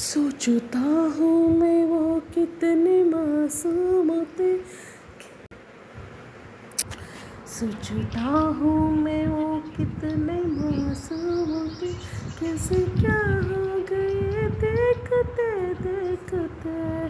सोचता हूँ मैं वो कितने मासूम थे सोचता हूँ मैं वो कितने मासूम थे कैसे क्या